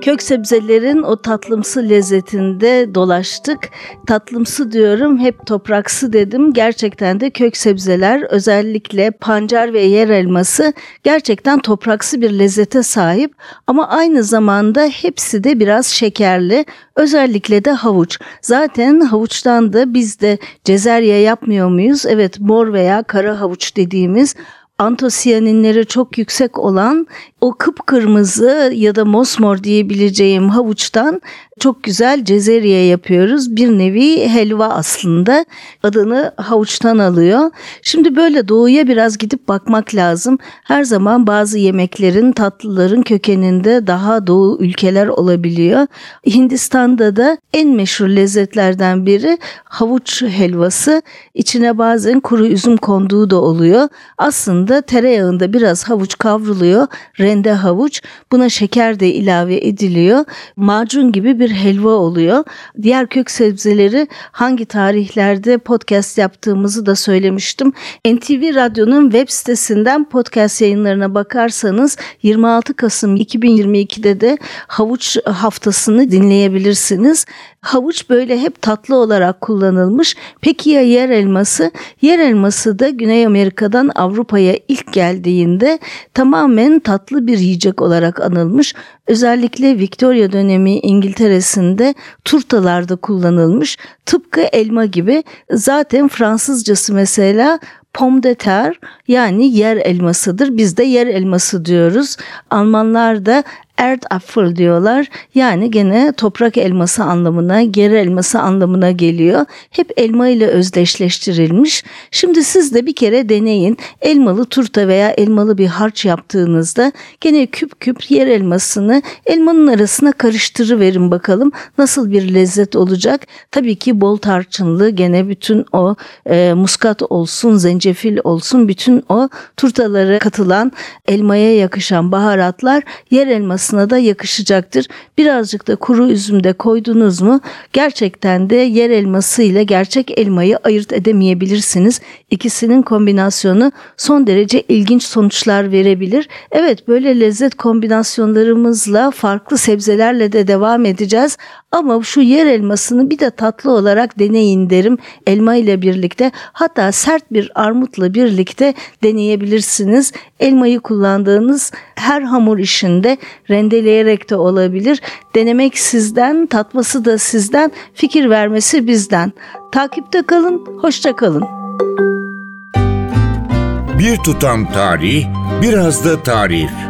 Kök sebzelerin o tatlımsı lezzetinde dolaştık. Tatlımsı diyorum, hep topraksı dedim. Gerçekten de kök sebzeler özellikle pancar ve yer elması gerçekten topraksı bir lezzete sahip ama aynı zamanda hepsi de biraz şekerli. Özellikle de havuç. Zaten havuçtan da biz de cezerye yapmıyor muyuz? Evet mor veya kara havuç dediğimiz antosiyaninleri çok yüksek olan o kıpkırmızı ya da mosmor diyebileceğim havuçtan çok güzel cezeriye yapıyoruz. Bir nevi helva aslında. Adını havuçtan alıyor. Şimdi böyle doğuya biraz gidip bakmak lazım. Her zaman bazı yemeklerin, tatlıların kökeninde daha doğu ülkeler olabiliyor. Hindistan'da da en meşhur lezzetlerden biri havuç helvası. İçine bazen kuru üzüm konduğu da oluyor. Aslında tereyağında biraz havuç kavruluyor. Rende havuç. Buna şeker de ilave ediliyor. Macun gibi bir helva oluyor. Diğer kök sebzeleri hangi tarihlerde podcast yaptığımızı da söylemiştim. NTV Radyo'nun web sitesinden podcast yayınlarına bakarsanız 26 Kasım 2022'de de havuç haftasını dinleyebilirsiniz. Havuç böyle hep tatlı olarak kullanılmış. Peki ya yer elması? Yer elması da Güney Amerika'dan Avrupa'ya ilk geldiğinde tamamen tatlı bir yiyecek olarak anılmış. Özellikle Victoria dönemi İngiltere'sinde turtalarda kullanılmış. Tıpkı elma gibi. Zaten Fransızcası mesela pomme de terre yani yer elmasıdır. Biz de yer elması diyoruz. Almanlar da Erdapfel diyorlar. Yani gene toprak elması anlamına, geri elması anlamına geliyor. Hep elma ile özdeşleştirilmiş. Şimdi siz de bir kere deneyin. Elmalı turta veya elmalı bir harç yaptığınızda gene küp küp yer elmasını elmanın arasına karıştırıverin bakalım nasıl bir lezzet olacak. Tabii ki bol tarçınlı gene bütün o e, muskat olsun, zencefil olsun bütün o turtalara katılan elmaya yakışan baharatlar yer elması aslında da yakışacaktır. Birazcık da kuru üzüm de koydunuz mu gerçekten de yer elması ile gerçek elmayı ayırt edemeyebilirsiniz. İkisinin kombinasyonu son derece ilginç sonuçlar verebilir. Evet böyle lezzet kombinasyonlarımızla farklı sebzelerle de devam edeceğiz. Ama şu yer elmasını bir de tatlı olarak deneyin derim. Elma ile birlikte hatta sert bir armutla birlikte deneyebilirsiniz. Elmayı kullandığınız her hamur işinde rendeleyerek de olabilir. Denemek sizden, tatması da sizden, fikir vermesi bizden. Takipte kalın, hoşça kalın. Bir tutam tarih, biraz da tarif.